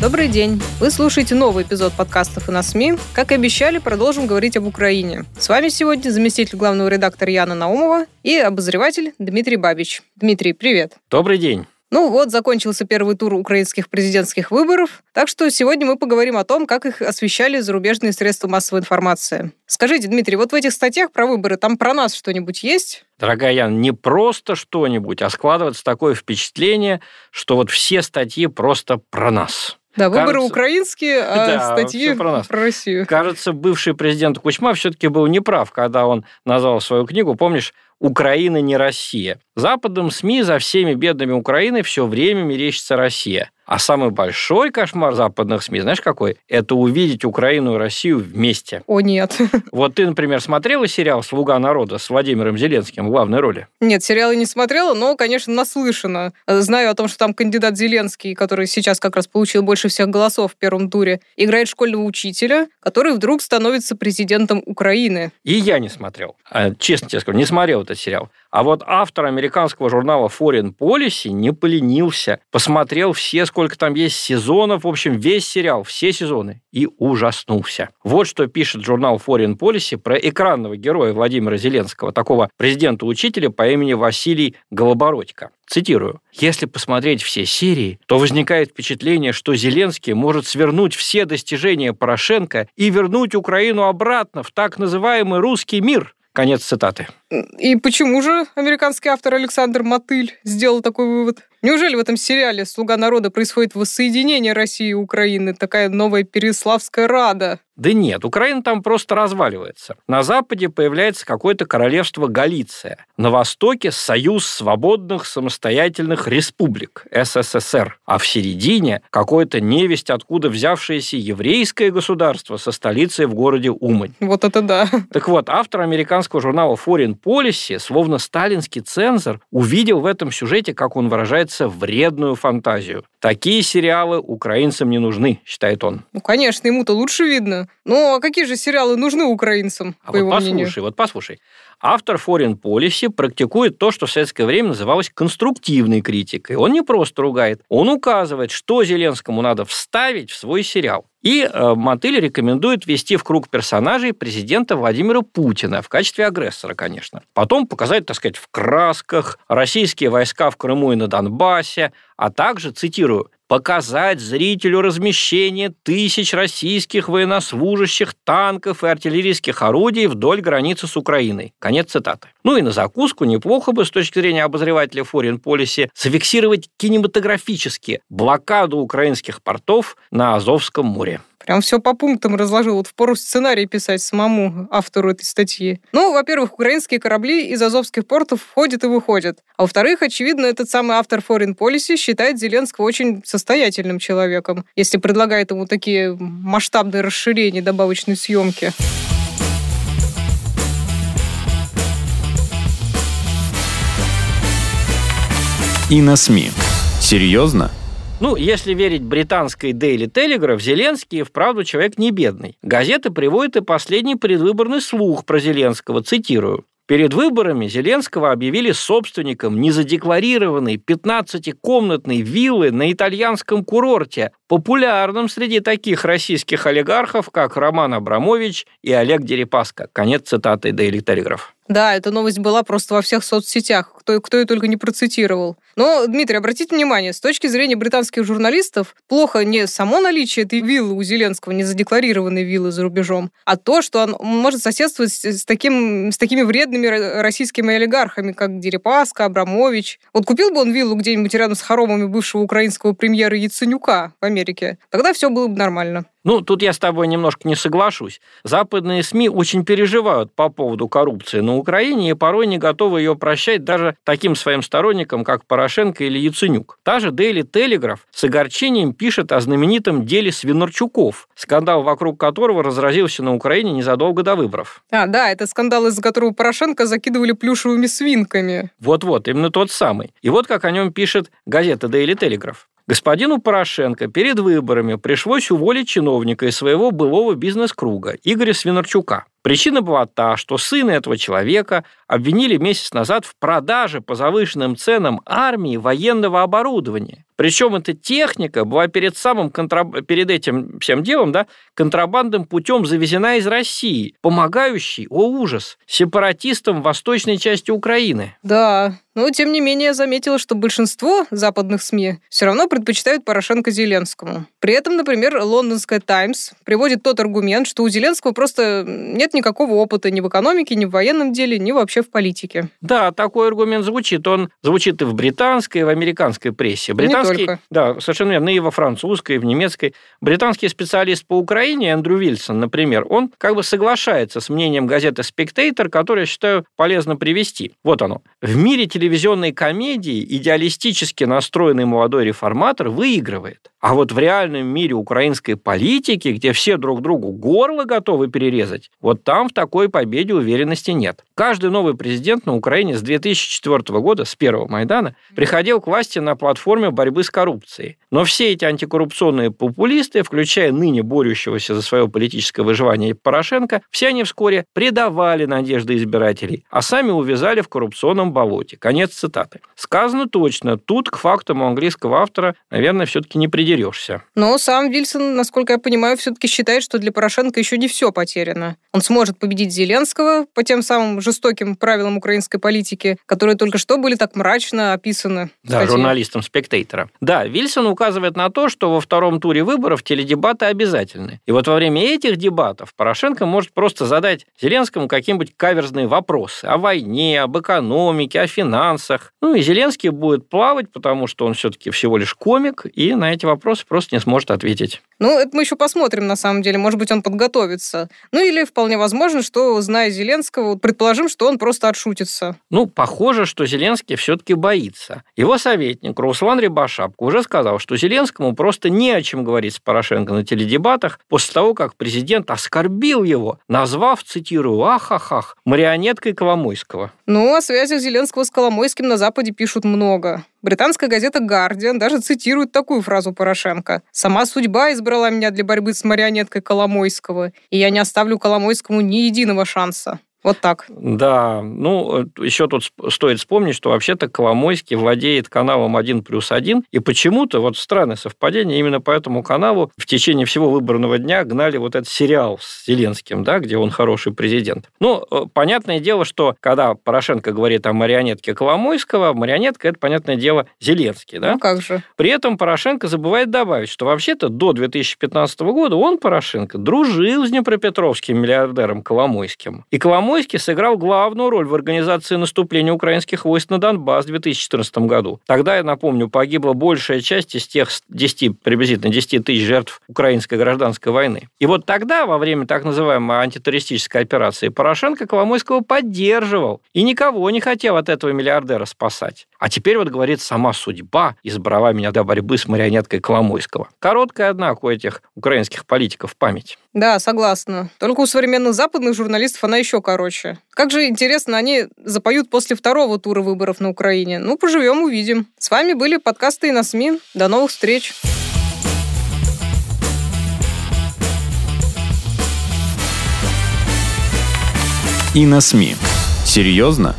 Добрый день! Вы слушаете новый эпизод подкастов и на СМИ. Как и обещали, продолжим говорить об Украине. С вами сегодня заместитель главного редактора Яна Наумова и обозреватель Дмитрий Бабич. Дмитрий, привет! Добрый день. Ну вот, закончился первый тур украинских президентских выборов, так что сегодня мы поговорим о том, как их освещали зарубежные средства массовой информации. Скажите, Дмитрий, вот в этих статьях про выборы там про нас что-нибудь есть? Дорогая Ян, не просто что-нибудь, а складывается такое впечатление, что вот все статьи просто про нас. Да, выборы Кажется- украинские, а Да, статьи про нас. Россию. Кажется, бывший президент Кучма все-таки был неправ, когда он назвал свою книгу, помнишь, «Украина не Россия». Западным СМИ за всеми бедами Украины все время мерещится Россия. А самый большой кошмар западных СМИ, знаешь какой? Это увидеть Украину и Россию вместе. О, нет. Вот ты, например, смотрела сериал «Слуга народа» с Владимиром Зеленским в главной роли? Нет, сериалы не смотрела, но, конечно, наслышана. Знаю о том, что там кандидат Зеленский, который сейчас как раз получил больше всех голосов в первом туре, играет школьного учителя, который вдруг становится президентом Украины. И я не смотрел. А, Честно тебе скажу, не смотрел этот сериал. А вот автор американского журнала Foreign Policy не поленился. Посмотрел все, сколько там есть сезонов. В общем, весь сериал, все сезоны. И ужаснулся. Вот что пишет журнал Foreign Policy про экранного героя Владимира Зеленского, такого президента-учителя по имени Василий Голобородько. Цитирую. «Если посмотреть все серии, то возникает впечатление, что Зеленский может свернуть все достижения Порошенко и вернуть Украину обратно в так называемый русский мир». Конец цитаты. И почему же американский автор Александр Мотыль сделал такой вывод? Неужели в этом сериале «Слуга народа» происходит воссоединение России и Украины, такая новая Переславская Рада? Да нет, Украина там просто разваливается. На западе появляется какое-то королевство Галиция. На востоке Союз свободных самостоятельных республик, СССР. А в середине какое-то невесть, откуда взявшееся еврейское государство со столицей в городе Умань. Вот это да. Так вот, автор американского журнала Foreign Policy, словно сталинский цензор, увидел в этом сюжете, как он выражается, вредную фантазию. Такие сериалы украинцам не нужны, считает он. Ну, конечно, ему-то лучше видно. Ну, а какие же сериалы нужны украинцам, А по вот его послушай, мнению? вот послушай. Автор Foreign Policy практикует то, что в советское время называлось конструктивной критикой. Он не просто ругает, он указывает, что Зеленскому надо вставить в свой сериал. И э, Мотыль рекомендует ввести в круг персонажей президента Владимира Путина в качестве агрессора, конечно. Потом показать, так сказать, в красках российские войска в Крыму и на Донбассе, а также, цитирую, показать зрителю размещение тысяч российских военнослужащих, танков и артиллерийских орудий вдоль границы с Украиной. Конец цитаты. Ну и на закуску неплохо бы с точки зрения обозревателя Foreign Policy зафиксировать кинематографически блокаду украинских портов на Азовском море. Прям все по пунктам разложил. Вот впору сценарий писать самому автору этой статьи. Ну, во-первых, украинские корабли из азовских портов входят и выходят. А во-вторых, очевидно, этот самый автор Foreign Policy считает Зеленского очень состоятельным человеком, если предлагает ему такие масштабные расширения добавочной съемки. И на СМИ. Серьезно? Ну, если верить британской Daily Telegraph, Зеленский вправду человек не бедный. Газета приводит и последний предвыборный слух про Зеленского, цитирую. Перед выборами Зеленского объявили собственником незадекларированной 15-комнатной виллы на итальянском курорте, популярном среди таких российских олигархов, как Роман Абрамович и Олег Дерипаска. Конец цитаты Daily Telegraph. Да, эта новость была просто во всех соцсетях, кто, кто ее только не процитировал. Но, Дмитрий, обратите внимание, с точки зрения британских журналистов, плохо не само наличие этой виллы у Зеленского, не задекларированной виллы за рубежом, а то, что он может соседствовать с, таким, с такими вредными ро- российскими олигархами, как Дерипаска, Абрамович. Вот купил бы он виллу где-нибудь рядом с хоромами бывшего украинского премьера Яценюка в Америке, Америке. Тогда все было бы нормально. Ну, тут я с тобой немножко не соглашусь. Западные СМИ очень переживают по поводу коррупции на Украине и порой не готовы ее прощать даже таким своим сторонникам, как Порошенко или Яценюк. Та же Daily Telegraph с огорчением пишет о знаменитом деле Свинарчуков, скандал вокруг которого разразился на Украине незадолго до выборов. А, да, это скандал, из-за которого Порошенко закидывали плюшевыми свинками. Вот-вот, именно тот самый. И вот как о нем пишет газета Daily Telegraph. Господину Порошенко перед выборами пришлось уволить чиновника из своего былого бизнес-круга Игоря Свинарчука. Причина была та, что сына этого человека обвинили месяц назад в продаже по завышенным ценам армии военного оборудования. Причем эта техника была перед самым контраб... перед этим всем делом, да, контрабандным путем завезена из России, помогающей, о ужас, сепаратистам в восточной части Украины. Да, но тем не менее заметила, что большинство западных СМИ все равно предпочитают Порошенко Зеленскому. При этом, например, лондонская «Таймс» приводит тот аргумент, что у Зеленского просто нет никакого опыта ни в экономике, ни в военном деле, ни вообще в политике. Да, такой аргумент звучит. Он звучит и в британской, и в американской прессе. Британский, не только. Да, совершенно верно, и во французской, и в немецкой. Британский специалист по Украине Эндрю Вильсон, например, он как бы соглашается с мнением газеты «Спектейтор», которое я считаю полезно привести. Вот оно. В мире телевизионной комедии идеалистически настроенный молодой реформатор выигрывает. А вот в реальном мире украинской политики, где все друг другу горло готовы перерезать, вот там в такой победе уверенности нет. Каждый новый президент на Украине с 2004 года, с первого Майдана, приходил к власти на платформе борьбы с коррупцией. Но все эти антикоррупционные популисты, включая ныне борющегося за свое политическое выживание Порошенко, все они вскоре предавали надежды избирателей, а сами увязали в коррупционном болоте. Конец цитаты. Сказано точно, тут к фактам у английского автора, наверное, все-таки не придерешься. Но сам Вильсон, насколько я понимаю, все-таки считает, что для Порошенко еще не все потеряно. Он сможет победить Зеленского по тем самым жестоким правилам украинской политики, которые только что были так мрачно описаны. Да, журналистом Спектейтора. Да, Вильсон указывает на то, что во втором туре выборов теледебаты обязательны. И вот во время этих дебатов Порошенко может просто задать Зеленскому какие-нибудь каверзные вопросы о войне, об экономике, о финансах. Ну и Зеленский будет плавать, потому что он все-таки всего лишь комик, и на эти вопросы вопросы просто не сможет ответить. Ну, это мы еще посмотрим, на самом деле. Может быть, он подготовится. Ну, или вполне возможно, что, зная Зеленского, предположим, что он просто отшутится. Ну, похоже, что Зеленский все-таки боится. Его советник Руслан Рябошапко уже сказал, что Зеленскому просто не о чем говорить с Порошенко на теледебатах после того, как президент оскорбил его, назвав, цитирую, «ахахах», марионеткой Коломойского. Ну, о связях Зеленского с Коломойским на Западе пишут много. Британская газета «Гардиан» даже цитирует такую фразу Порошенко. «Сама судьба избрала меня для борьбы с марионеткой Коломойского, и я не оставлю Коломойскому ни единого шанса». Вот так. Да, ну, еще тут стоит вспомнить, что вообще-то Коломойский владеет каналом 1 плюс 1, и почему-то, вот странное совпадение, именно по этому каналу в течение всего выборного дня гнали вот этот сериал с Зеленским, да, где он хороший президент. Ну, э, понятное дело, что когда Порошенко говорит о марионетке Коломойского, марионетка – это, понятное дело, Зеленский, да? Ну, как же. При этом Порошенко забывает добавить, что вообще-то до 2015 года он, Порошенко, дружил с Днепропетровским миллиардером Коломойским. И Коломойский Коломойский сыграл главную роль в организации наступления украинских войск на Донбасс в 2014 году. Тогда, я напомню, погибла большая часть из тех 10, приблизительно 10 тысяч жертв украинской гражданской войны. И вот тогда, во время так называемой антитеррористической операции, Порошенко Коломойского поддерживал и никого не хотел от этого миллиардера спасать. А теперь вот говорит, сама судьба избрала меня для борьбы с марионеткой Коломойского. Короткая, однако, у этих украинских политиков память. Да, согласна. Только у современных западных журналистов она еще короче. Как же интересно, они запоют после второго тура выборов на Украине. Ну, поживем, увидим. С вами были подкасты и на СМИ. До новых встреч. И на СМИ. Серьезно?